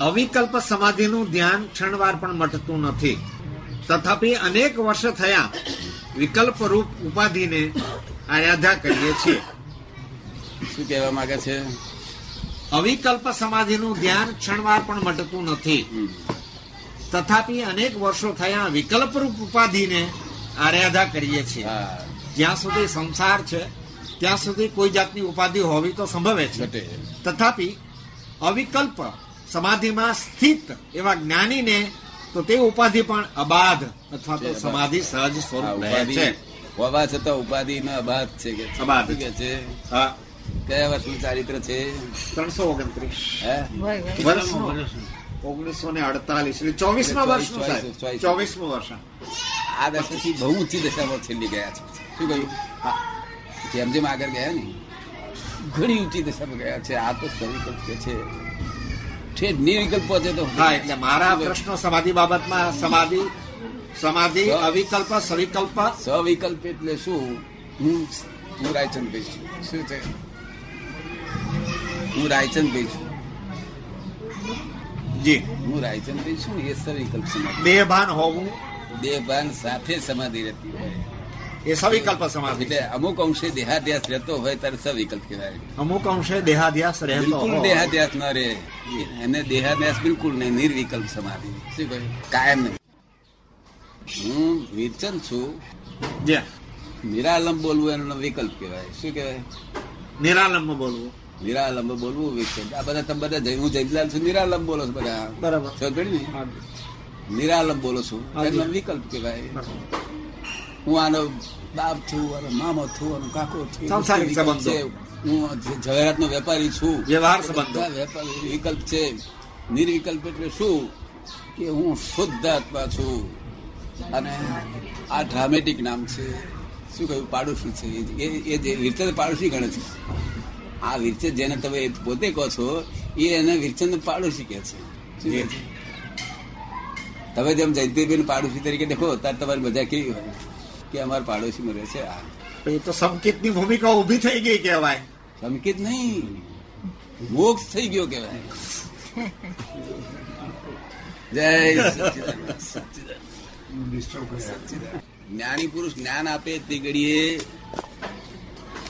અવિકલ્પ સમાધિનું ધ્યાન ક્ષણવાર પણ મટતું નથી. તથાપિ અનેક વર્ષ થયા વિકલ્પ રૂપ ઉપાધિને આરાધા કરીએ છીએ. શું કહેવા માંગે છે? અવિકલ્પ સમાધિનું ધ્યાન ક્ષણવાર પણ મટતું નથી. તથાપિ અનેક વર્ષો થયા વિકલ્પ રૂપ ઉપાધિને આરાધા કરીએ છીએ. જ્યાં સુધી સંસાર છે ત્યાં સુધી કોઈ જાતની ઉપાધિ હોવી તો સંભવે છે. તથાપિ અવિકલ્પ સમાધિમાં સ્થિત એવા જ્ઞાનીને તો તે ઉપાધિ પણ અબાધ અથવા તો સમાધિ સહજ સ્વરૂપ રહે ઉપાધિ છે. હોવા છતાં ઉપાધિ માં અબાધ છે કે અબાધ. કે છે? હા. કયા વર્ષનું ચારિત્ર છે? ત્રણસો ઓગણત્રીસ. હે? ઓગણીસો ને અડતાલીસ. એટલે ચોવીસમાં ચોવીસ, વર્ષનું સાહેબ. ચોવીસમું વર્ષ. આ દશાથી બહુ ઊંચી દશામાં છેલ્લી ગયા છે. શું કહ્યું? જેમ જેમ આગળ ગયા ને. ઘણી ઊંચી દિશામાં ગયા છે. આ તો સવિકલ્પ કે છે. ઠેઠ નિર્વિકલ્પ પહોંચે તો હા એટલે મારા પ્રશ્નો સમાધિ બાબતમાં સમાધિ સમાધિ અવિકલ્પ સવિકલ્પ? સવિકલ્પ એટલે શું? હું હું રાયચંદ ભાઈ છું. શું છે? હું રાયચંદ ભાઈ છું. જી. હું રાયચંદ ભાઈ છું એ સવિકલ્પ સમાધિ. બે ભાન હોવું. બે ભાન સાથે સમાધિ રહેતી હોય. એ સવિકલ્પ સમાધિ એટલે અમુક અંશે દેહાધ્યાસ રહેતો હોય ત્યારે સવિકલ્પ કહેવાય. અમુક અંશે દેહાધ્યાસ રહેતો બિલકુલ દેહાધ્યાસ ન રહે. એને દેહાધ્યાસ બિલકુલ નહીં નિર્વિકલ્પ સમાધિ. શું કહ્યું કાયમ નહીં. હું વિરચન છું. નિરાલંબ બોલવું એનો વિકલ્પ કહેવાય. શું કહેવાય? નિરાલંબ બોલવું. નિરાલંબ બોલવું વિકલ્પ આ બધા તમે બધા હું જયલાલ છું નિરાલંબ બોલો છો બધા. બરાબર. નિરાલંબ બોલો છું. એનો વિકલ્પ કહેવાય. હું આનો બાપ છું આનો મામો છું આનો કાકો છું સંસારિક સંબંધો. હું જવાહરાત નો વેપારી છું. વ્યવહાર સંબંધો. વેપારી વિકલ્પ છે. નિર્વિકલ્પ એટલે શું? કે હું શુદ્ધ આત્મા છું. અને આ ડ્રામેટિક નામ છે. શું કહ્યું? પાડોશી છે. એ- જે વિરચંદ પાડોશી ગણે છે. આ વિરચંદ જેને તમે પોતે કહો છો એ એને વિરચંદ પાડોશી કહે છે? તમે જેમ જયંતિભાઈ પાડોશી તરીકે દેખો ત્યારે તમારી મજા કેવી હોય? કે અમારા પાડોશીમાં રહે છે. આ એ તો સંકેતની ભૂમિકા ઊભી થઈ ગઈ કહેવાય. સંકેત નહીં. મોક્ષ થઈ ગયો કેવાય જય. જ્ઞાની પુરુષ જ્ઞાન આપે તે ઘડીએ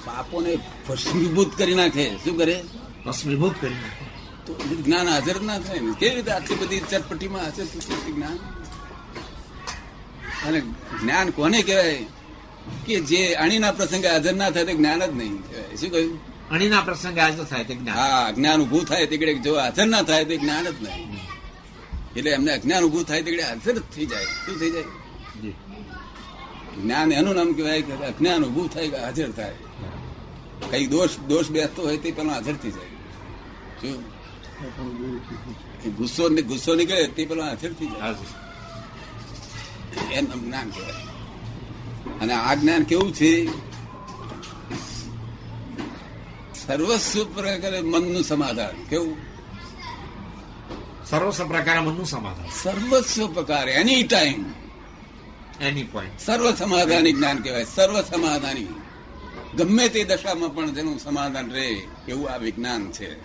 પાપોને ભસ્મીભૂત કરી નાખે. શું કરે? ભસ્મીભૂત કરી નાખે. તો જ્ઞાન હાજર ના થાય કેવી રીતે આટલી બધી ચટપટીમાં હાજર જ્ઞાન? અને જ્ઞાન કોને કહેવાય? કે જે અણીના પ્રસંગે હાજર ના થાય તે જ્ઞાન જ નહીં કહેવાય. શું કહ્યું? અણીના પ્રસંગે હાજર થાય તે જ્ઞાન. હા જ્ઞાન ઉભું થાય તે જો હાજર ના થાય તે જ્ઞાન જ નહીં. એટલે એમને અજ્ઞાન ઉભું થાય તે હાજર જ થઈ જાય. શું થઈ જાય? જ્ઞાન એનું નામ કહેવાય કે અજ્ઞાન ઉભું થાય કે હાજર થાય. કઈ દોષ દોષ બેસતો હોય તે પેલો હાજર થઈ જાય. શું? ગુસ્સો ને- ગુસ્સો નીકળે તે પેલો હાજર થઈ જાય. હાજી. એનું જ્ઞાન કહેવાય. અને આ જ્ઞાન કેવું છે? સર્વસ્વ પ્રકારે મનનું સમાધાન. કેવું? સર્વસ્વ પ્રકારે મનનું સમાધાન. સર્વસ્વ પ્રકારે એની ટાઈમ એની પોઈન્ટ સર્વ સમાધાની જ્ઞાન કહેવાય. સર્વ સમાધાની ગમે તે દશામાં પણ જેનું સમાધાન રહે એવું આ વિજ્ઞાન છે.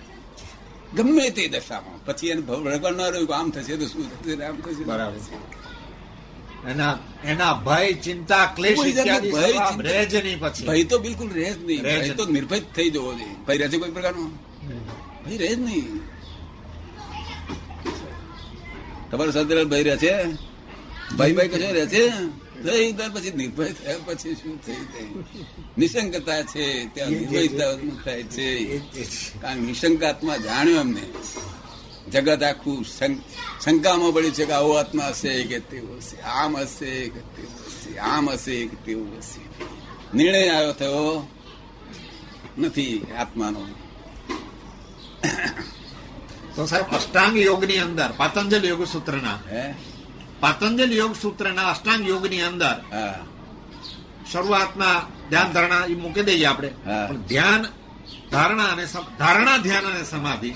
ગમે તે દશામાં. પછી એને ભગવાન ના રહ્યું આમ થશે તો શું થશે આમ થશે બરાબર. એના એના ભય ચિંતા ક્લેશ ઇત્યાદિ ભય, રહે જ નહીં પછી. ભય તો બિલકુલ રહે જ નહીં. ભય તો નિર્ભય થઈ જવો જોઈએ. ભય રહે છે કોઈ પ્રકારનો? ભય રહે જ નહીં. તમારો સદર ભય રહે છે? ભય ભય કશો રહે છે? થઈ ત્યાર પછી નિર્ભય થયા પછી શું થઈ જાય? નિશંકતા છે ત્યાં નિર્ભયતા થાય છે. કારણ નિશંકાત્મા જાણ્યો અમને જગત આખું શંકામાં પડ્યું છે કે આવો આત્મા હશે કે તેવો હશે આમ હશે કે તેવું હશે આમ હશે કે તેવું હશે. નિર્ણય આવ્યો થયો નથી આત્માનો. તો સાહેબ અષ્ટાંગ યોગની અંદર પાતંજલ યોગ સૂત્રના. પાતંજલ યોગ સૂત્રના અષ્ટાંગ યોગની અંદર શરૂઆતમાં ધ્યાન ધારણા એ મૂકી દઈએ આપણે. પણ ધ્યાન ધારણા અને ધારણા ધ્યાન અને સમાધિ.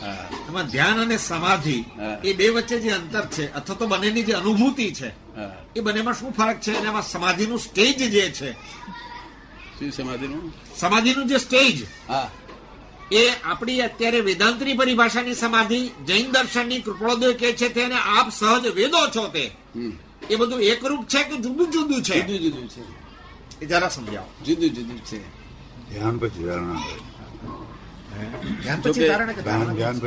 એમાં ધ્યાન અને સમાધિ એ બે વચ્ચે જે અંતર છે અથવા તો બંનેની જે અનુભૂતિ છે એ બંનેમાં શું ફરક છે? અને એમાં સમાધિનું સ્ટેજ જે છે. સમાધિનું? સમાધિનું જે સ્ટેજ એ આપણી અત્યારે વેદાંતની પરિભાષાની સમાધિ જૈન દર્શનની કૃપણોદય કે છે તેને આપ સહજ વેદો છો તે. એ બધું એકરૂપ છે કે જુદું જુદું છે? જુદું જુદું છે. એ જરા સમજાવો. જુદું જુદું છે. ધ્યાન પછી ધારણા ધ્યાન વેદાંત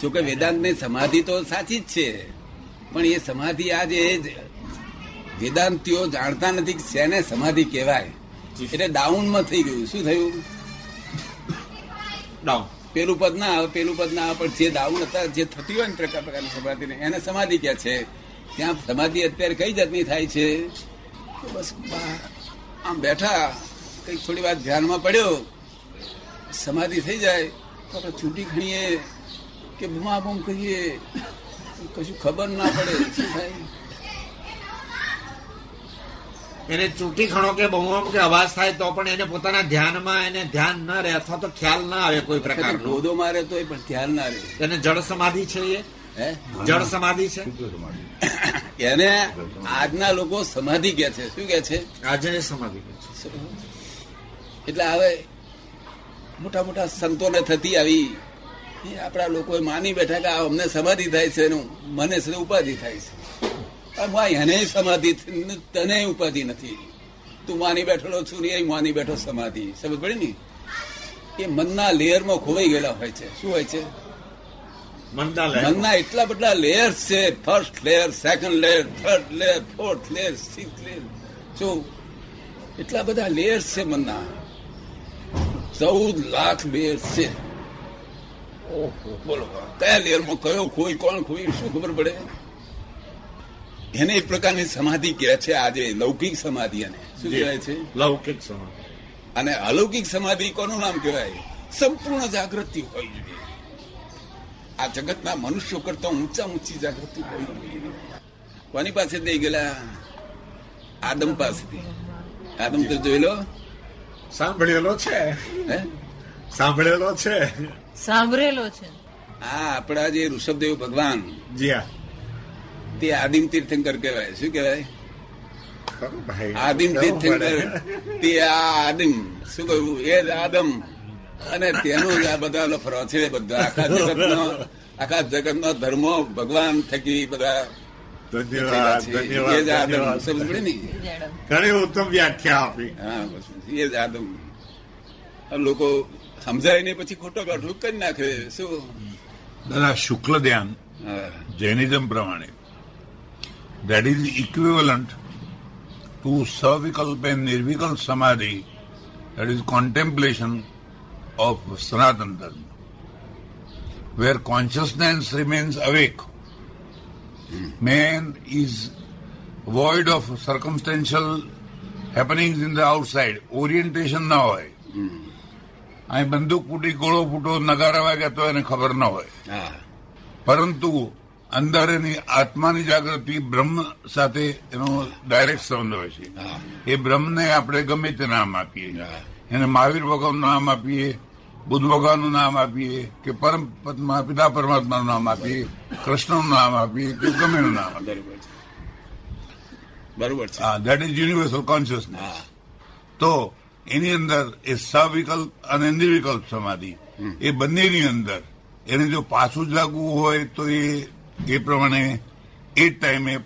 જોકે વેદાંતની સમાધિ તો સાચી જ છે. પણ એ સમાધિ આજે વેદાંતિઓ જાણતા નથી કે શેને સમાધિ કહેવાય. એટલે ડાઉનમાં થઈ ગયું. શું થયું? ડાઉન. પેલું પદ ના આવે પેલું પદ ના આવે પણ જે ડાઉન હતા જે થતી હોય ને પ્રકાર પ્રકારની સમાધિ ને એને સમાધિ કે છે? ત્યાં સમાધિ અત્યારે કઈ જાતની થાય છે? બસ આમ બેઠા કંઈક થોડી વાર ધ્યાનમાં પડ્યો. સમાધિ થઈ જાય તો આપણે છૂટી ખણીએ કે બુમા બુમ કહીએ. કશું ખબર ના પડે. શું થાય? એને ચૂંટી ખણો કે બહુ કે અવાજ થાય તો પણ એને પોતાના ધ્યાનમાં એને ધ્યાન ના રહે અથવા તો ખ્યાલ ના આવે કોઈ પ્રકારનો. ગોદો મારે તોય પણ ધ્યાન ના રહે. એને જળ સમાધિ છે એ? હે? જળ સમાધિ છે? એને આજના લોકો સમાધિ કે છે. શું કે છે? આજે સમાધિ કે છે. એટલે હવે મોટા મોટા સંતોને થતી આવી. એ આપણા લોકોએ માની બેઠા કે આ અમને સમાધિ થાય છે એનું મને છે ઉપાધિ થાય છે. ભાઈ એને સમાધિ તને ઉપાધિ નથી. તું માની બેઠેલો છું ને એ માની બેઠો સમાધિ. સમજ પડી ને? એ મનના લેયરમાં ખોવાઈ ગયેલા હોય છે. શું હોય છે? મનના એટલા બધા લેયર છે. First layer second layer third layer fourth layer six layer જો એટલા બધા લેયર્સ છે મનના. ચૌદ લાખ લેયર્સ છે. બોલો કયા લેયરમાં કયો ખોઈ કોણ ખોઈ શું ખબર પડે? એને એક પ્રકારની સમાધિ કહે છે આજે લૌકિક સમાધિ અને શું કહેવાય છે? લૌકિક સમાધિ. અને અલૌકિક સમાધિ કોનું નામ કહેવાય? સંપૂર્ણ જાગૃતિ હોય જોઈએ. આ જગતના મનુષ્યો કરતા ઊંચા ઊંચી જાગૃતિ હોય જોઈએ. કોની પાસે દઈ ગયેલા? આદમ પાસેથી. આદમ તો જોઈ લો. સાંભળેલો છે? સાંભળેલો છે? સાંભળેલો છે. આ આપણા જે ઋષભદેવ ભગવાન જી હા. તે આદિમ તીર્થંકર કહેવાય. શું કહેવાય? આદિમ તીર્થંકર. તે આ આદિમ શું કહ્યું એ આદમ. અને તેનો આ બધા લફરો છે બધા. આખા જગતનો આખા જગતનો ધર્મો ભગવાન થકી બધા ધન્યવાદ ધન્યવાદ આદમ ધન્યવાદ. સમજ પડી ને ઘણી ઉત્તમ વ્યાખ્યા આપી. હા બસ એ જ આદમ. લોકો સમજાય ને પછી ખોટો કાઢું કરી નાખે. શું? દાદા શુક્લ ધ્યાન જૈનિઝમ પ્રમાણે. That is equivalent to savikalpa and nirvikalpa samadhi that is contemplation of Sanatana Dharma where consciousness remains awake. Man is void of circumstantial happenings in the outside. Orientation ના હોય. અહીં બંદૂક ફૂટી ગોળો ફૂટો નગારા વાગ્યા તો એને ખબર ન હોય. પરંતુ અંદર એની આત્માની જાગૃતિ બ્રહ્મ સાથે એનો ડાયરેક્ટ સંબંધ હોય છે. એ બ્રહ્મને આપણે ગમે તે નામ આપીએ. એને મહાવીર ભગવાનનું નામ આપીએ. બુદ્ધ ભગવાનનું નામ આપીએ કે પરમ પિતા પરમાત્માનું નામ આપીએ કૃષ્ણનું નામ આપીએ કે ગમે એનું નામ આપીએ. બરોબર છે. હા દેટ ઇઝ યુનિવર્સલ કોન્શિયસનેસ તો એની અંદર એ સવિકલ્પ અને નિર્વિકલ્પ સમાધિ એ બંનેની અંદર એને જો પાછું જ લાગવું હોય તો એ એ પ્રમાણે એ જ ટાઈમે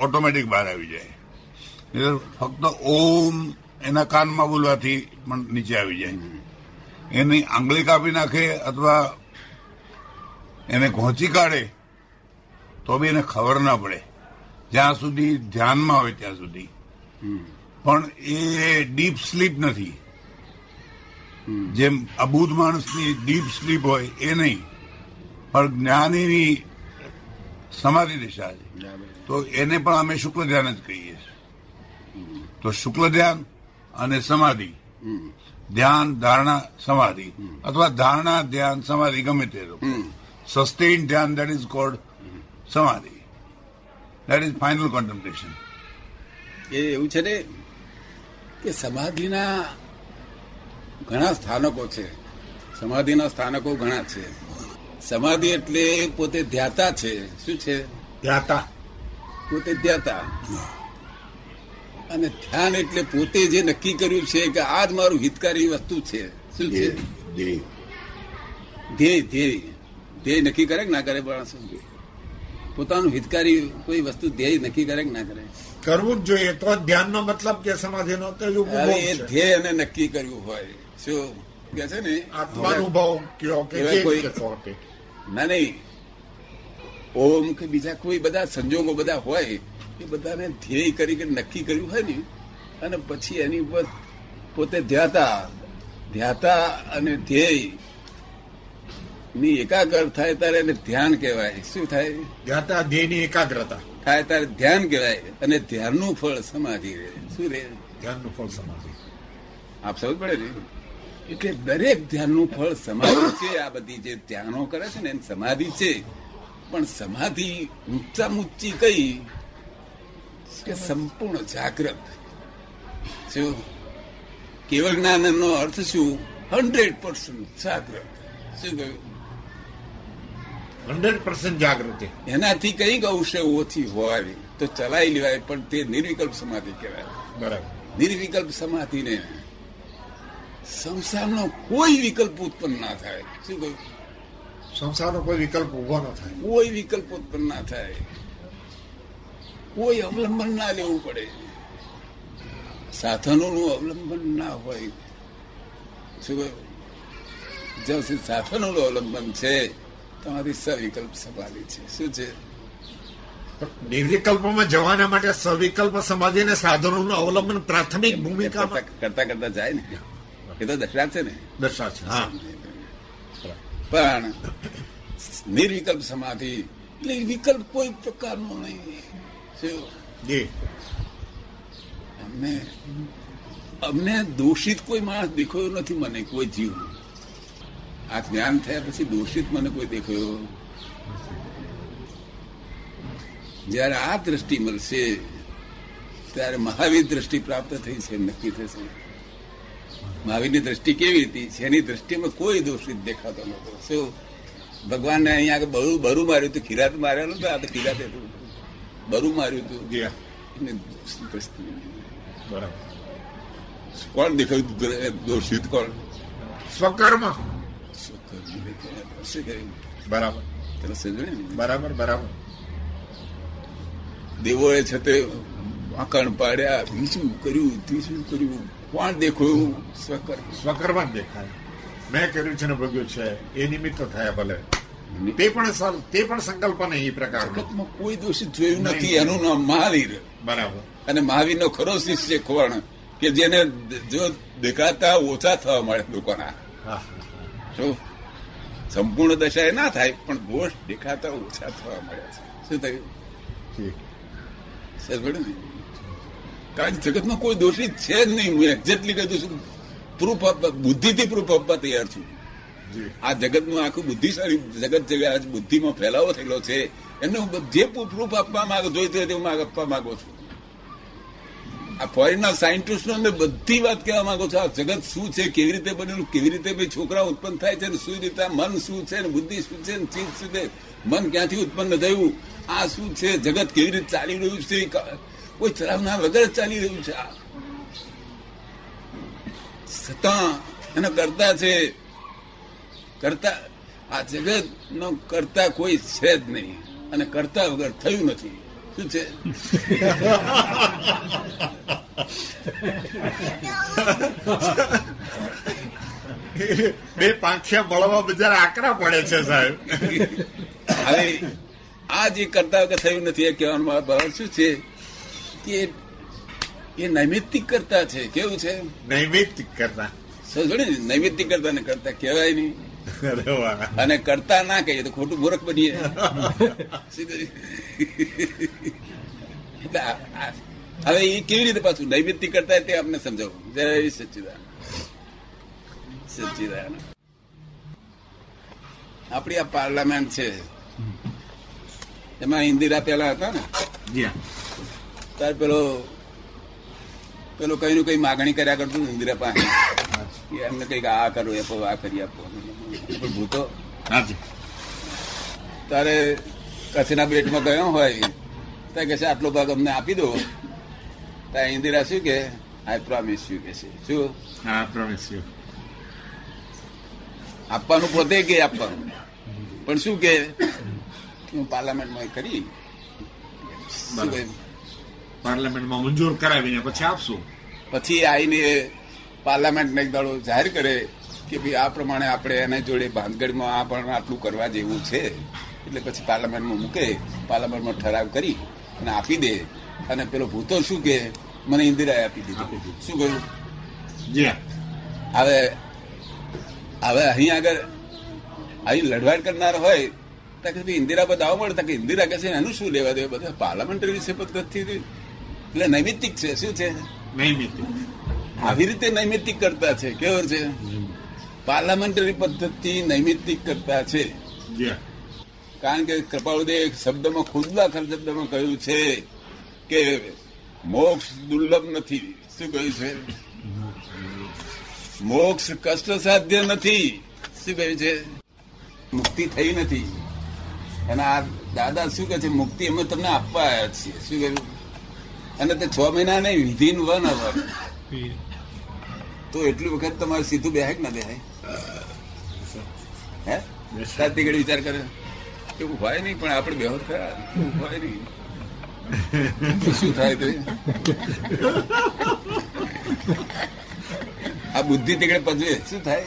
ઓટોમેટિક બહાર આવી જાય. ફક્ત ઓમ એના કાનમાં બોલવાથી પણ નીચે આવી જાય. એની આંગળી કાપી નાખે અથવા એને ઘોંચી કાઢે તો બી એને ખબર ના પડે. જ્યાં સુધી ધ્યાનમાં હોય ત્યાં સુધી. પણ એ ડીપ સ્લીપ નથી. જેમ અબૂધ માણસની ડીપ સ્લીપ હોય એ નહીં. પણ જ્ઞાનીની સમાધિ દિશા છે. તો એને પણ અમે શુક્લ ધ્યાન જ કહીએ છીએ. તો શુક્લ ધ્યાન અને સમાધિ ધ્યાન ધારણા સમાધિ. અથવા ધારણા ધ્યાન સમાધિ ગમે તે સસ્ટેન ધ્યાન that is called samadhi. That is final contemplation એ એવું છે ને કે સમાધિના ઘણા સ્થાનકો છે. સમાધિના સ્થાનકો ઘણા છે. સમાધિ એટલે પોતે ધ્યાતા છે. શું છે? ધ્યાતા. પોતે ધ્યાતા. અને ધ્યાન એટલે પોતે જે નક્કી કર્યું છે કે આ જ મારું હિતકારી વસ્તુ છે. શું છે? ધ્યેય ધ્યેય. ધ્યેય નક્કી કરે કે ના કરે માણસ? પોતાનું હિતકારી કોઈ વસ્તુ ધ્યેય નક્કી કરે કે ના કરે? કરવું જ જોઈએ. તો ધ્યાનનો મતલબ કે સમાધિનો તો એ ધ્યેય અને નક્કી કર્યું હોય. શું? કે છે ને? આત્માનુભવ કયો કે કોઈ-. ના નહીં. ઓમ કે બીજા કોઈ બધા સંજોગો બધા હોય એ બધાને ધ્યેય કરી કે નક્કી કર્યું હોય ને અને પછી એની ઉપર પોતે ધ્યાતા ધ્યાતા અને ધ્યેયની એકાગ્ર થાય ત્યારે એને ધ્યાન કહેવાય. શું થાય? ધ્યાતા ધ્યેયની એકાગ્રતા. થાય ત્યારે ધ્યાન કહેવાય અને ધ્યાનનું ફળ સમાધિ રહે. શું રહે? ધ્યાનનું ફળ સમાધિ. આપ સમજ પડે ને? એટલે દરેક ધ્યાનનું ફળ સમાધિ છે. આ બધી જે ધ્યાનો કરે છે ને એની સમાધિ છે. પણ સમાધિ ઊંચા ઊંચી કઈ? કે સંપૂર્ણ જાગૃત શું કેવળ જ્ઞાનનો અર્થ શું? હંડ્રેડ પર્સન્ટ જાગૃત શું કહ્યું? હંડ્રેડ પર્સન્ટ જાગૃતિ એનાથી કંઈક અંશે ઓછી હોય તો ચલાવી લેવાય પણ તે નિર્વિકલ્પ સમાધિ કહેવાય. બરાબર. નિર્વિકલ્પ સમાધિને સંસારનો કોઈ વિકલ્પ ઉત્પન્ન ના થાય. શું કહ્યું? સંસારનો કોઈ વિકલ્પ ઊભો ન થાય. કોઈ વિકલ્પ ઉત્પન્ન ના થાય. કોઈ અવલંબન ના લેવું પડે. સાધનોનું અવલંબન ના હોય. શું જ્યાં સુધી સાધનોનું અવલંબન છે તમારી સવિકલ્પ સમાધિ છે. શું છે? નિર્વિકલ્પમાં જવાના માટે સવિકલ્પ સમાધિ અને સાધનોનું અવલંબન પ્રાથમિક ભૂમિકામાં કરતા કરતા જાય ને. એ તો દશરાત છે ને. દર્શા છે હા. પણ નિર્વિકલ્પ સમાધિ એટલે વિકલ્પ કોઈ પ્રકારનો નહીં. શું અમને અમને દોષિત કોઈ માણસ દેખાયો નથી મને કોઈ જીવ. આ જ્ઞાન થયા પછી દોષિત મને કોઈ દેખાયો જયારે આ દ્રષ્ટિ મળશે ત્યારે મહાવીર દ્રષ્ટિ પ્રાપ્ત થઈ છે નક્કી થશે. મહાવીરની દ્રષ્ટિ કેવી હતી? જેની દ્રષ્ટિમાં કોઈ દોષિત દેખાતો નતો શું? ભગવાનને અહીંયા આગળ બહુ બરુ માર્યું તો ખીરાત મારેલું હતું આ તો ખીરાત હતું. બરુ માર્યું હતું બરાબર. કોણ દેખાયું દોષિત કોણ? સ્વકર્મ? બરાબર? બરાબર બરાબર. દેવોએ છે તે વાંકણ પાડ્યા. બીજું કર્યું ત્રીજું કર્યું. કોણ દેખાયું? સ્વકર્મ. સ્વકર્મ જ દેખાય. મેં કર્યું છે ને ભોગ્યું છે. એ નિમિત્ત થયા ભલે. તે પણ સર- તે પણ સંકલ્પ નહીં એ પ્રકાર જગતમાં કોઈ દોષિત જોયું નથી એનું નામ મહાવીર. બરાબર. અને મહાવીરનો ખરો શિષ્ય કોણ કે જેને જો દેખાતા ઓછા થવા મળે લોકોના. શું સંપૂર્ણ દશા એ ના થાય પણ દોષ દેખાતા ઓછા થવા મળ્યા છે. શું થયું? ને? કારણ કે જગતમાં કોઈ દોષિત છે જ નહીં હું એક્ઝેક્ટલી કહી દઉં છું પ્રૂફ આપવા બુદ્ધિથી પ્રૂફ આપવા તૈયાર છું. આ જગતનું આખું બુદ્ધિશાળી જગત જે બુદ્ધિમાં ફેલાવો થયેલો છે. એમને જે પ્રૂફ આપવા માંગો જોઈતું તે હું આપવા માંગુ છું. આ ફોરેનના સાયન્ટિસ્ટો અમે બધી વાત કહેવા માંગુ છું, આ જગત શું છે, કેવી રીતે બનેલું, કેવી રીતે ભાઈ છોકરા ઉત્પન્ન થાય છે ને શું રીતે મન શું છે ને બુદ્ધિ શું છે ને ચીજ શું છે, મન ક્યાંથી ઉત્પન્ન થયું, આ શું છે, જગત કેવી રીતે ચાલી રહ્યું છે કોઈ ચલાવનાર વગર ચાલી રહ્યું છે આ. છતાં એને કરતા છે. કરતા આ જગત નો કરતા કોઈ છે જ નહીં. અને કરતા વગર થયું નથી. શું છે? બે પાંખિયા મળવા બજાર આકરા પડે છે સાહેબ. હવે આ જે કરતા વગર થયું નથી એ કહેવાનો મારો ભાવ શું છે? કે એ નૈમિત્તિક કરતા છે. કેવું છે? નૈમિત્તિક કરતા. સમજો ને? નૈમિત્તિક કરતા ને કરતા કહેવાય નહીં. અને કરતા ના કહીએ તો ખોટું મૂર્ખ બનીએ. હવે એ કેવી રીતે પાછું નૈમિત્તિક કરતા તે આપને સમજાવું. જય સચ્ચિદાન. સચ્ચિદાન. આપણી આ પાર્લામેન્ટ છે. એમાં ઇન્દિરા પેલા હતા ને? ત્યારે પેલો પેલો કઈ નું કઈ માગણી કર્યા કરતું ઇન્દિરા પાસે. એમને કંઈક આ કરો એ આ કરી આપો. પણ ભૂતો હાજી તારે કચ્છના બેટમાં ગયો હોય? તો કે આટલો ભાગ અમને આપી દો. ત્યાં ઇન્દિરા શું કે આઈ પ્રોમિસ યુ કે છે. શું? હા પ્રોમિસ યુ આપવાનું પોતે કે આપવાનું? પણ શું કે? હું પાર્લામેન્ટમાં કરી. શું? પાર્લામેન્ટમાં મંજૂર કરાવીને પછી આપશું. પછી આવીને પાર્લામેન્ટને એક દાડો જાહેર કરે કે ભાઈ આ પ્રમાણે આપણે એના જોડે ભાનગઢમાં આ પણ આટલું કરવા જેવું છે. એટલે પછી પાર્લામેન્ટમાં મૂકે પાર્લામેન્ટમાં ઠરાવ કરી અને આપી દે. અને પેલો ભૂતો શું કે? મને ઇન્દિરાએ આપી દીધું. શું કહ્યું? જી. હવે હવે અહીં આગળ અહીં લડવાડ કરનાર હોય તો કે ઇન્દિરા બધા આવો મળે. તો કે ઇન્દિરા કે છે એનું શું લેવા દે બધા પાર્લામેન્ટરી વિશે પદ્ધતિ એટલે નૈમિતિક છે શું છે? નૈમિત આવી રીતે નૈમિતિક કરતા છે કેવું છે? પાર્લામેન્ટરી પદ્ધતિ નૈમિતિક કરતા છે. કારણ કે કૃપાળુદેવ એક શબ્દમાં ખુદલા શબ્દમાં કહ્યું છે કે મોક્ષ દુર્લભ નથી. શું કહ્યું છે? મોક્ષ કષ્ટ સાધ્ય નથી. શું કહ્યું છે? મુક્તિ થઈ નથી. અને આ દાદા શું કહે છે? મુક્તિ અમે તમને આપવા આવ્યા છીએ. શું કહ્યું? અને તે છ મહિના નહીં વિધિન વન અવર. તો એટલી વખત તમારે સીધું બે કે ના બે હે? સાતી ઘડી વિચાર કરે. એવું હોય નહીં પણ આપણે બેહોશ ખરા. એવું હોય નહીં. તો શું થાય તે? આ બુદ્ધિ તીકડે પજવે શું થાય?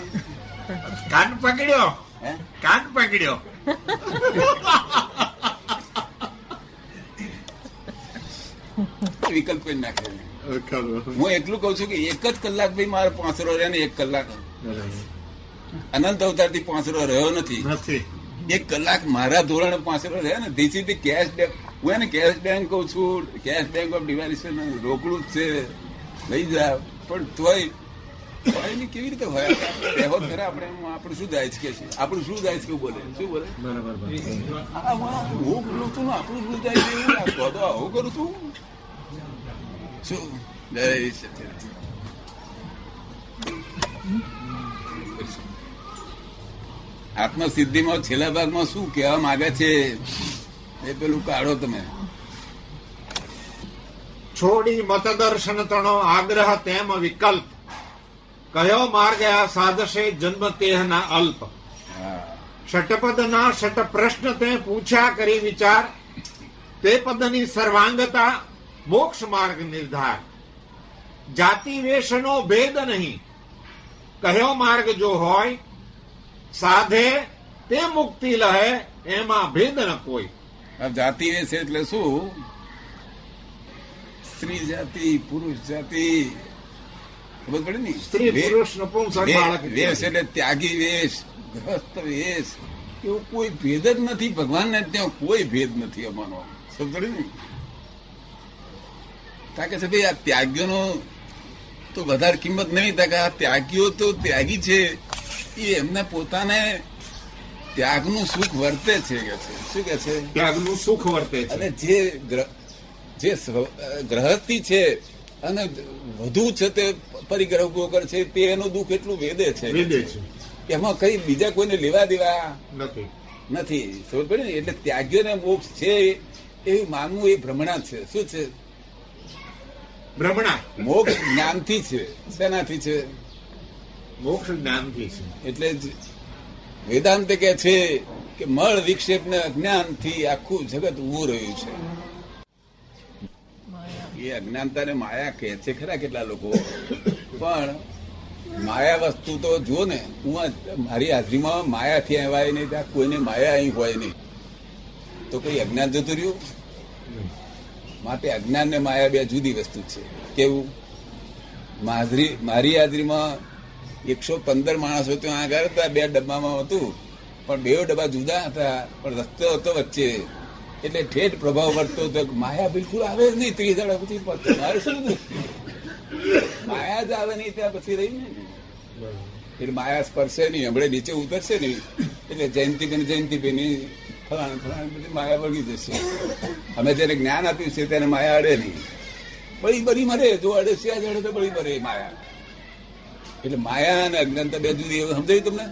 કાન પકડ્યો. હે? કાન પકડ્યો. વિકલ્પ કરી નાખે હું એટલું કઉ છું કે એક જ કલાક ભાઈ મારે પાંચરો રહે ને એક કલાક. અનંત અવતારથી પાંચરો રહ્યો નથી. એક કલાક મારા ધોરણે પાંચરો રહે ને this is the cash bank હું એને કેશ બેંક કઉ છું કેશ બેંક ઓફ ડિવાઇડેશન રોકડું જ છે. લઈ જા. પણ તોય તોય કેવી રીતે હોય? આપણે ખરા આપણે આપણે શું જાય છે આપણું શું જાય છે બોલે? શું બોલે? બરાબર હું બોલું છું આપણું શું જાય છે એવું તો આવું કરું છું. શું? આત્મસિદ્ધિમાં છેલ્લા ભાગમાં શું કહેવા માંગે છે? એ પેલું કાઢો તમે. છોડી મતદર્શન તણો આગ્રહ તેમ વિકલ્પ. કયો માર્ગ આ સાધશે જન્મ તેહના અલ્પ. હા. શટપદના ષટ પ્રશ્ન તે પૂછ્યા કરી વિચાર. તે પદની સર્વાંગતા મોક્ષ માર્ગ નિર્ધાર. જાતિ વેશનો ભેદ નહીં. કયો માર્ગ જો હોય સાધે તે મુક્તિ લહે એમાં ભેદ ન કોઈ. જાતિ વેશ એટલે શું? સ્ત્રી જાતિ પુરુષ જાતિ. ખબર પડે ને? સ્ત્રી પુરુષ નપુંસક બાળક વેશ એટલે ત્યાગી વેશ ગ્રસ્ત વેશ. એવું કોઈ ભેદ જ નથી. ભગવાનને ત્યાં કોઈ ભેદ નથી અમારો. સમજ ને? તાકે છે ભાઈ આ ત્યાગીઓનો તો વધારે કિંમત નહીં તાકે આ ત્યાગીઓ તો ત્યાગી છે. એ એમને પોતાને ત્યાગનું સુખ વર્તે છે કે છે? શું કે છે? ત્યાગનું સુખ વર્તે છે. અને જે જે ગ્રહસ્થી છે અને વધુ છે તે પરિગ્રહ ઊભો કરે છે તે એનું દુઃખ એટલું વેદે છે. વેદે છે. એમાં કઈ બીજા કોઈને લેવા દેવા નથી. નથી. પડી ને? એટલે ત્યાગીઓને મોક્ષ છે એવું માનવું એ ભ્રમણા છે. શું છે? ભ્રમણા મોક્ષ જ્ઞાનથી છે. શેનાથી છે? મોક્ષ જ્ઞાનથી છે. એટલે વેદાંત કે છે કે મળ વિક્ષેપ ને અજ્ઞાનથી આખું જગત ઉભું રહ્યું છે. એ અજ્ઞાનતા ને માયા કહે છે. ખરા કેટલા લોકો? પણ માયા વસ્તુ તો જુઓ ને હું મારી હાજરીમાં માયાથી આવ્યા નહીં ત્યાં કોઈને માયા અહીં હોય નહીં. તો કોઈ અજ્ઞાન જતું રહ્યું? માટે અજ્ઞાન ને માયા બે જુદી વસ્તુ છે. કેવું? મારી મારી હાજરીમાં એકસો પંદર માણસો ત્યાં આગળ હતા બે ડબ્બામાં હતું. પણ બે ડબ્બા જુદા હતા પણ રસ્તો હતો વચ્ચે. એટલે ઠેઠ પ્રભાવ પડતો હતો માયા બિલકુલ આવે જ નહીં ત્રીસ દાડા પછી મારે શું માયા જ આવે નહીં ત્યાં પછી રહી ને એટલે માયા સ્પર્શે નહીં હમણાં નીચે ઉતરશે નહીં. એટલે જયંતિબેન જયંતિબેન ફલાણ ફલાણ બધી માયા વળગી જશે. અમે જેને જ્ઞાન આપ્યું છે તેને માયા અડે નહીં. બળી બળી મરે જો અડે સ્યા અડે તો બળી મરે માયા. એટલે માયા અને અજ્ઞાનતા બે જુદી સમજાયું તમને?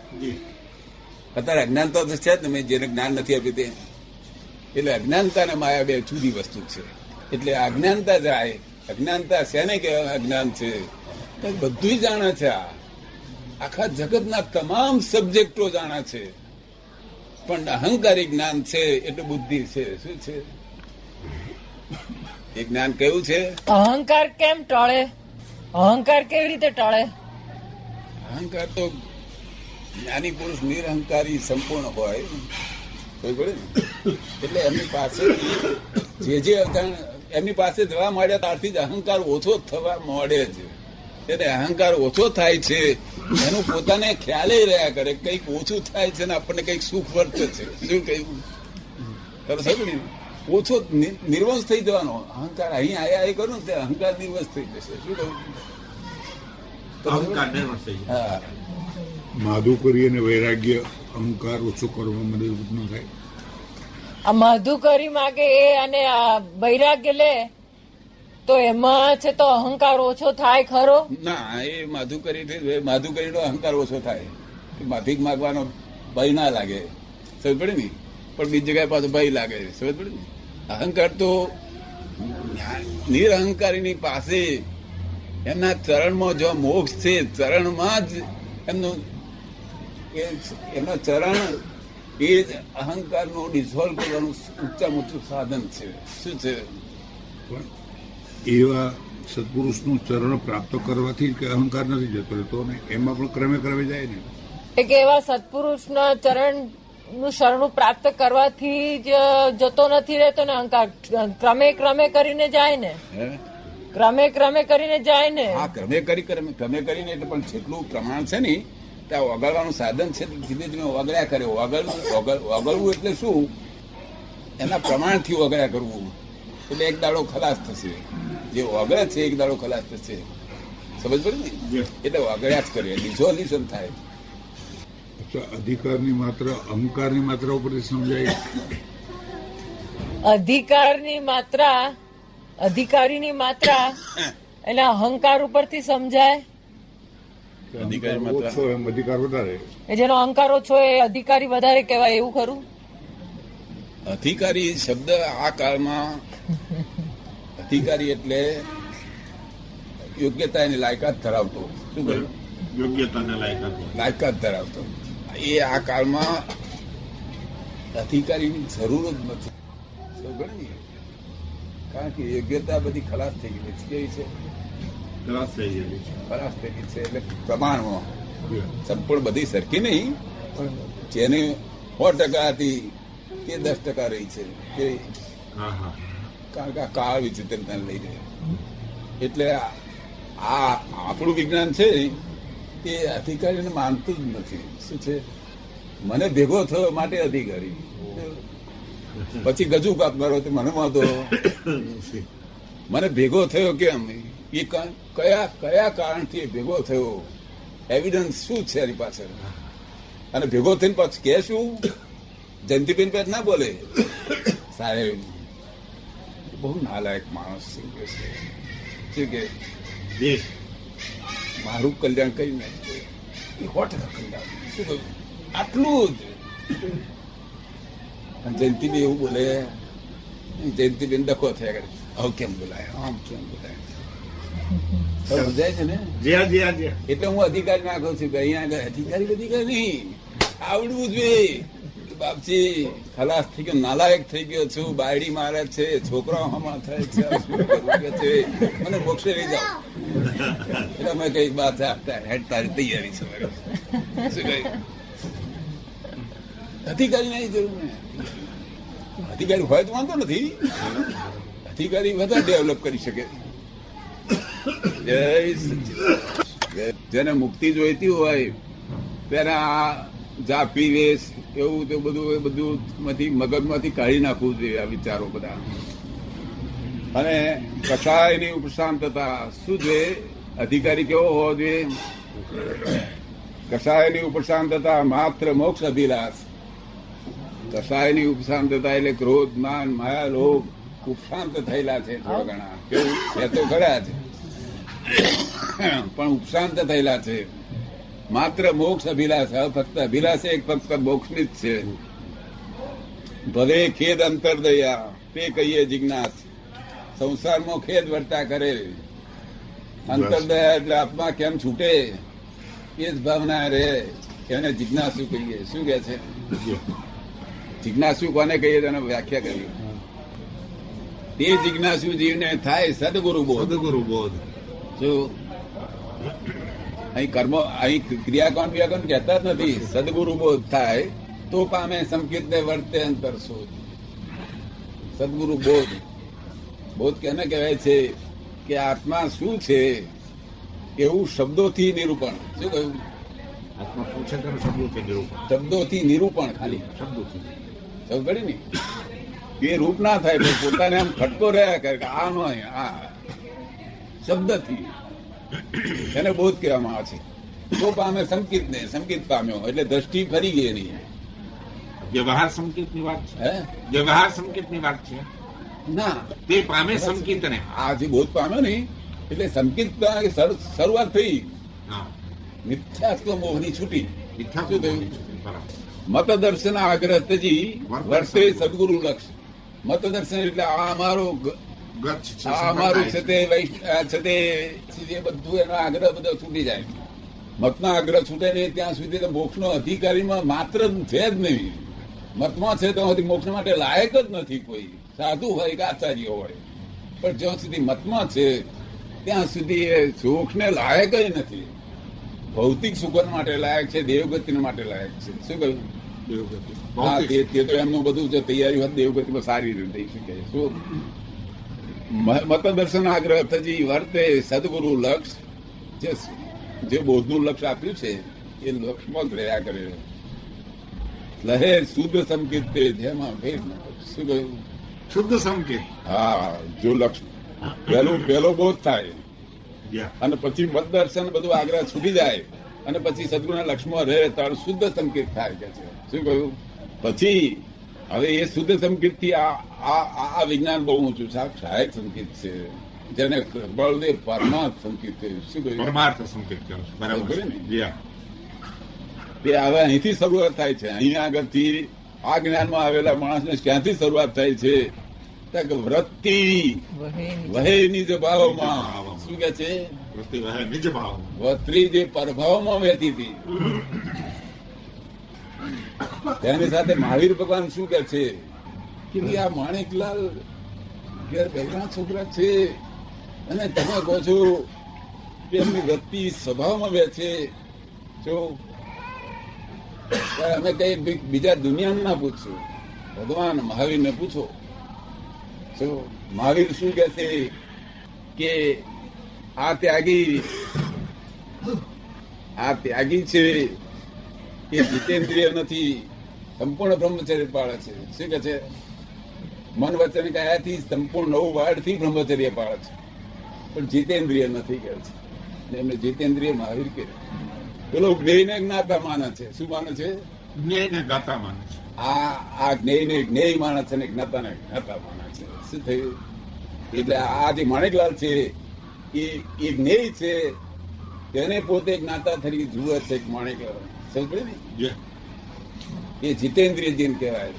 અત્યારે અજ્ઞાન તો છે જ ને મેં જેને જ્ઞાન નથી આપ્યું તે. એટલે અજ્ઞાનતા અને માયા બે જુદી વસ્તુ છે. એટલે અજ્ઞાનતા જાય અજ્ઞાનતા શેને કહેવાય અજ્ઞાન છે? તો બધું જાણે છે આ. આખા જગતના તમામ સબ્જેક્ટો જાણે છે. પણ અહંકારી જ્ઞાન છે એટલે બુદ્ધિ છે. શું છે? એ જ્ઞાન કેવું છે? અહંકાર કેમ ટળે? અહંકાર કેવી રીતે ટળે? અહંકાર તો જ્ઞાની પુરુષ નિરહંકારી સંપૂર્ણ હોય? એટલે એમની પાસે જે જે એમની પાસે જવા માંડ્યા ત્યારથી જ અહંકાર ઓછો થવા માંડે છે. એટલે અહંકાર ઓછો થાય છે એનું પોતાને ખ્યાલ રહ્યા કરે કંઈક ઓછું થાય છે ને આપણને કંઈક સુખ વર્તે છે. શું કહ્યું? તમે ઓછો નિર્વંશ થઈ જવાનો. અહંકાર અહીં આયા એ કરું ને અહંકાર નિર્વંશ થઈ જશે. શું કહ્યું. હા. માધુકરી અને વૈરાગ્ય અહંકાર ઓછો કરવા મદદરૂપ ન થાય. આ માધુકરી માગે એ અને આ વૈરાગ્ય લે તો એમાં છે તો અહંકાર ઓછો થાય ખરો? ના, એ માધુકરી માધુકરીનો અહંકાર ઓછો થાય. માફીક માગવાનો ભય ના લાગે. સમજ પડે ને? પણ બીજી જગ્યાએ પાછો ભય લાગે. સમજ પડે ને? અહંકાર તો નિરહંકારીની પાસે એમના ચરણમાં જો મોક્ષ છે, ચરણમાં જ એમનું એમના ચરણ એ જ અહંકારનું ડિઝોલ્વ કરવાનું ઊંચા ઊંચું સાધન છે. શું છે? એવા સત્પુરુષનું ચરણ પ્રાપ્ત કરવાથી કે અહંકાર નથી જતો રહેતો ને એમાં પણ ક્રમે ક્રમે જાય ને. કે એવા સત્પુરુષના ચરણનું શરણું પ્રાપ્ત કરવાથી જ જતો નથી રહેતો ને અહંકાર. ક્રમે ક્રમે કરીને જાય ને. ક્રમે ક્રમે કરીને જાય ને. હા ક્રમે કરી ક્રમે ક્રમે કરીને એટલે પણ જેટલું પ્રમાણ છે ને ત્યાં ઓગળવાનું સાધન છે ધીમે ધીમે ઓગળ્યા કરે. ઓગળવું ઓગળ- ઓગળવું એટલે શું? એના પ્રમાણથી ઓગળ્યા કરવું. એટલે એક દાડો ખલાસ થશે. જે ઓગળે છે એક દાડો ખલાસ થશે. સમજ પડે ને? એટલે ઓગળ્યા જ કરે. ડિઝોલ્યુશન થાય. અધિકારની માત્ર અહંકારની માત્રા ઉપર સમજાય? અધિકારની માત્રા અધિકારીની માત્રા એના અહંકાર ઉપરથી સમજાય? અધિકારી અહંકાર માત્ર- અધિકાર વધારે. એ જેનો અહંકાર ઓછો એ અધિકારી વધારે કહેવાય એવું ખરું? અધિકારી શબ્દ આ કાળમાં અધિકારી એટલે યોગ્યતા એની લાયકાત ધરાવતો. શું કહ્યું? યોગ્યતાને લાયકાત લાયકાત ધરાવતો. એ આ કાળમાં અધિકારીની જરૂર જ નથી? કારણ કે યોગ્યતા બધી ખલાસ થઈ ગઈ છે. કેવી છે? ખલાસ થઈ ગયેલી છે. ખલાસ થઈ ગઈ છે એટલે પ્રમાણમાં. સંપૂર્ણ બધી સરખી નહીં. પણ જેની સો ટકા હતી તે દસ ટકા રહી છે. કે હા હા. કારણ કે આ કાળ વિચિત્રતા લઈને એટલે આ આપણું વિજ્ઞાન છે એ અધિકારીને માનતું જ નથી. શું છે? મને ભેગો થયો માટે અધિકારી. પછી ગજુ કાપ મારો મને વાંધો મને ભેગો થયો કેમ? એ કયા કયા કારણથી ભેગો થયો? એવિડન્સ શું છે એની પાછળ? અને ભેગો થઈને પછી કે શું? જયંતિબેન પેટ ના બોલે. સાહેબ બહુ નાલાયક માણસ છે શું કે? દેશ મારું કલ્યાણ કઈ નહીં એ સો ટકા કલ્યાણ. શું કહ્યું આટલું જ. એવું બોલે જયંતિબેન ડખો થયા કરે. આવું કેમ બોલાય? આમ કેમ બોલાય? સમજાય છે ને? જ્યાં જ્યાં જ્યાં. એટલે હું અધિકારી નાખું છું અહીંયા અધિકારી અધિકારી નહીં? આવડવું જોઈએ. બાપજી, ખલાસ થઈ ગયો, નાલાયક થઈ ગયો છું, બાયડી મારે છે, છોકરાઓ હમણાં થાય છે મને મોક્ષે લઈ જાઓ. એટલે અમે કઈ બાત હેડ, તારી તૈયારી છે? અધિકારી નહીં જરૂર ને અધિકારી હોય તો વાંધો નથી. અધિકારી વધારે ડેવલપ કરી શકે. જેને મુક્તિ જોઈતી હોય ત્યારે આ જાપી વેશ, એવું તે બધું, એ બધું માંથી મગજમાંથી કાઢી નાખવું જોઈએ આ વિચારો બધા. અને કસાયની ઉપશાંતતા શું જોઈએ? અધિકારી કેવો હોવો જોઈએ? કસાયની ઉપશાંતતા માત્ર મોક્ષ અભિલાષ. કસાયની ઉપશાંતતા એટલે ક્રોધ, માન, માયા, લોભ ઉપશાંત થયેલા છે થોડા ઘણા. કેવું? એ તો ખરા છે પણ ઉપશાંત થયેલા છે. માત્ર મોક્ષ અભિલાષ ફક્ત અભિલાષ એક ફક્ત મોક્ષની જ છે. ભલે ખેદ અંતરદયા તે કહીએ જિજ્ઞાસ. સંસારમાં ખેદ વર્તા કરે. અંતરદયા એટલે આત્મા કેમ છૂટે? એ જ ભાવના રે એને જિજ્ઞાસુ કહીએ. શું કે છે? જિજ્ઞાસુ કોને કહીએ તેને વ્યાખ્યા કરી તે જિજ્ઞાસુ જીવને થાય સદગુરુ બોધ. સદગુરુ બોધ. શું અહીં કર્મ અહીં ક્રિયાકોણ ક્રિયાકોણ કહેતા જ નથી. સદગુરુ બોધ થાય તો પામે સંકેત ને વર્તે અંતર શોધ. સદગુરુ બોધ. બોધ કેને કહેવાય છે કે આત્મા શું છે એવું શબ્દોથી નિરૂપણ. શું કહ્યું? આત્મા પૂછે તેનું શબ્દોથી નિરૂપણ. શબ્દોથી નિરૂપણ ખાલી. શબ્દોથી. સમજ પડી ને? એ રૂપ ના થાય પોતાને આમ ખટકો રહ્યા કરે કે આ નહીં આ શબ્દથી. એને બોધ કહેવામાં આવે છે. તો પામે સંકિત ને સંકિત પામ્યો. એટલે દ્રષ્ટિ ફરી ગઈ એની. વ્યવહાર સંકેતની વાત છે? વ્યવહાર સંકેતની વાત છે? ના. તે પામે સંકેતને. આ જે બોધ પામ્યો ને એટલે સંકેત શરૂઆત થઈ. હા. મિથ્યાત્વ મોહની છૂટી. મિથ્યા શું થયું? મતદર્શન મત દર્શન આગ્રહ તજી વર્ષે સદગુરુ લક્ષ. મતદર્શન એટલે આ અમારો અમારું છે તે છે તે બધું એનો આગ્રહ બધો છૂટી જાય. મતનો આગ્રહ છૂટે નહીં ત્યાં સુધી તો મોક્ષનો અધિકારીમાં માત્ર છે જ નહીં. મતમાં છે તો મોક્ષ માટે લાયક જ નથી કોઈ. સાધુ હોય કે આચાર્ય હોય. પણ જ્યાં સુધી મતમાં છે ત્યાં સુધી એ સુખને લાયક જ નથી. ભૌતિક સુખ માટે લાયક છે દેવગતિ માટે લાયક છે. શું કહ્યું? દેવગતિ. હા તે તે તો એમનું બધું જો તૈયારી હોત દેવગતિમાં સારી રીતે થઈ શકે. શું? મ- મતદર્શન આગ્રહ થજી વર્તે સદગુરુ લક્ષ જે જે બોધનું લક્ષ આપ્યું છે એ લક્ષમાં જ રહ્યા કરે. લહે શુદ્ધ સંકેત તે જેમાં કહ્યું? શુદ્ધ સંકેત. હા જો લક્ષ પહેલું પહેલો બોધ થાય. અને પછી મતદર્શન બધું આગ્રહ છૂટી જાય. અને પછી સદગુરુના લક્ષ્મણ રહે ત્યારે શુદ્ધ સંકેત થાય કે છે. શું કહ્યું? પછી હવે એ શુદ્ધ સંકેતથી આ આ- વિજ્ઞાન બહુ ઊંચું સહાયક સંકેત છે. જેને બળદેવ પરમાર્થ સંકેત છે. શું કહ્યું? પરમાર્થ સંકેત બરાબર. ને? તે હવે અહીંથી શરૂઆત થાય છે. અહીંયા આગળથી આ જ્ઞાનમાં આવેલા માણસને ક્યાંથી શરૂઆત થાય છે? વૃત્તિ. વહે નિજ ભાવમાં. શું કે છે? વૃત્તિ વહે નિજ ભાવ વત્રી જે પરભાવમાં વહેતી હતી. તેની સાથે મહાવીર ભગવાન શું કે છે? કે આ માણેકલાલ ઘેર છોકરા છે. અને તમે કહો છો કે એમની વ્યક્તિ સ્વભાવમાં બે છે. જો અમે કઈ બીજા દુનિયાને ના પૂછશું. ભગવાન મહાવીરને પૂછો. જો મહાવીર શું કે છે કે આ ત્યાગી આ ત્યાગી છે. એ જીતેન્દ્રિય નથી સંપૂર્ણ બ્રહ્મચર્ય પાળે છે. શું કે છે? મન વચન કયાથી સંપૂર્ણ નવ વાળથી બ્રહ્મચર્ય પાળે છે. પણ જીતેન્દ્રિય નથી કે છે. એમને જીતેન્દ્રિય મહાવીર કે પેલો જ્ઞેયને જ્ઞાતા માને છે. શું માને છે? જ્ઞેયને ગાતા માને છે. આ આ જ્ઞેયને જ્ઞેય માને છે ને જ્ઞાતાને જ્ઞાતા માને છે. શું થયું? એટલે આ જે માણેકલાલ છે એ એ જ્ઞેય છે તેને પોતે જ્ઞાતા તરીકે જુએ છે માણેકલાલ. સમજ એ જીતેન્દ્રિય જીન કહેવાય.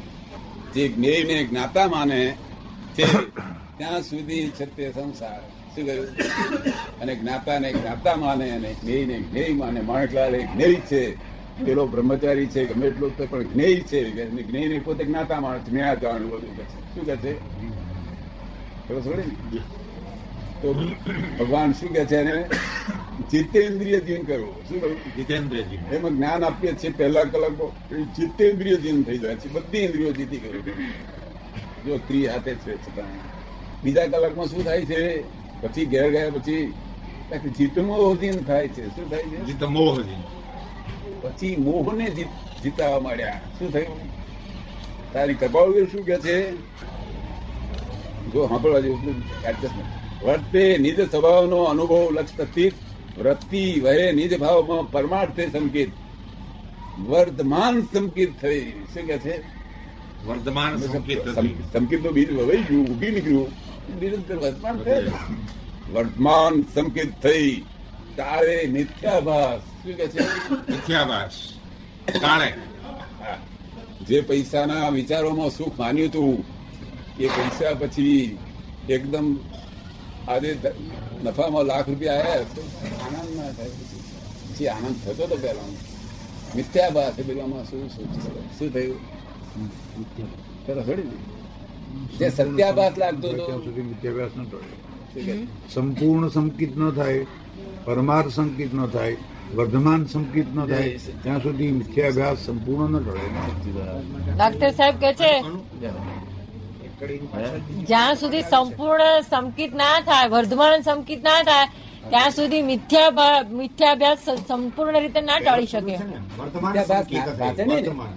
જે જ્ઞેયને જ્ઞાતા માને છે, ત્યાં સુધી છે તે સંસાર. શું કહ્યું? અને જ્ઞાતાને જ્ઞાતા માને અને જ્ઞેયને જ્ઞેય માને. માણકલાલ એ જ્ઞેય છે. પેલો બ્રહ્મચારી છે, ગમે એટલો તો પણ જ્ઞેય છે. જ્ઞેયને પોતે જ્ઞાતા માણસ જ્ઞાતા જાણવું બધું શું કહે છે? ખબર પડી ને તો ભગવાન શું કે છે એને? જીતેન્દ્રિય જીન કરવું શું કહ્યું? જીતેન્દ્રજી એમાં જ્ઞાન આપીએ છીએ પહેલા કલાકો જીતેન્દ્રિય જીન થઈ જાય છે. બધી ઇન્દ્રિયો જીતી ગયું જો સ્ત્રી હાથે છે છતાં. બીજા કલાકમાં શું થાય છે? પછી ઘેર ગયા પછી આખી જીતમાં થાય છે. શું થાય છે? જીત મોહજી પછી મોહને જીત જીતાવા માંડ્યા. શું થયું? તારી કપાળ શું કે છે? જો સાંભળવા જેવું adjustment. વર્તે નિજ સ્વભાવનો અનુભવ લક્ષ સ્થિત વૃત્તિ વહે નિજ ભાવમાં પરમાર્થે સંકેત વર્તમાન સંકેત થઈ શું કે છે વર્ધમાન સંકેત સંકેત તો બીજ વહી ગયું ઊભી નીકળ્યું નિરંતર વર્તમાન થયું વર્તમાન સંકેત થઈ તારે મિથ્યાભાસ શું કે છે મિથ્યાભાસ કાળે જે પૈસાના વિચારોમાં સુખ માન્યું હતું એ પૈસા પછી એકદમ આજે નફામાં લાખ રૂપિયા આવ્યા તો આનંદ ના થાય. પછી આનંદ થતો હતો પેલા મિથ્યાભાસ એ બધું આમાં શું શું શું થયું? પેલા થોડી ને. જે સત્યાભાસ લાગતો હતો. ત્યાં સુધી મિથ્યાભ્યાસ ન ટળે સંપૂર્ણ સંકિત ન થાય પરમાર સંકિત ન થાય વર્ધમાન સંકિત ન થાય ત્યાં સુધી મિથ્યાભ્યાસ સંપૂર્ણ ન ટળે ડોક્ટર સાહેબ કે છે જ્યાં સુધી સંપૂર્ણ સંકિત ના થાય વર્ધમાન સંકિત ના થાય ત્યાં સુધી મિથ્યા મિથ્યાભ્યાસ સંપૂર્ણ રીતે ના ટાળી શકે? વર્તમાન.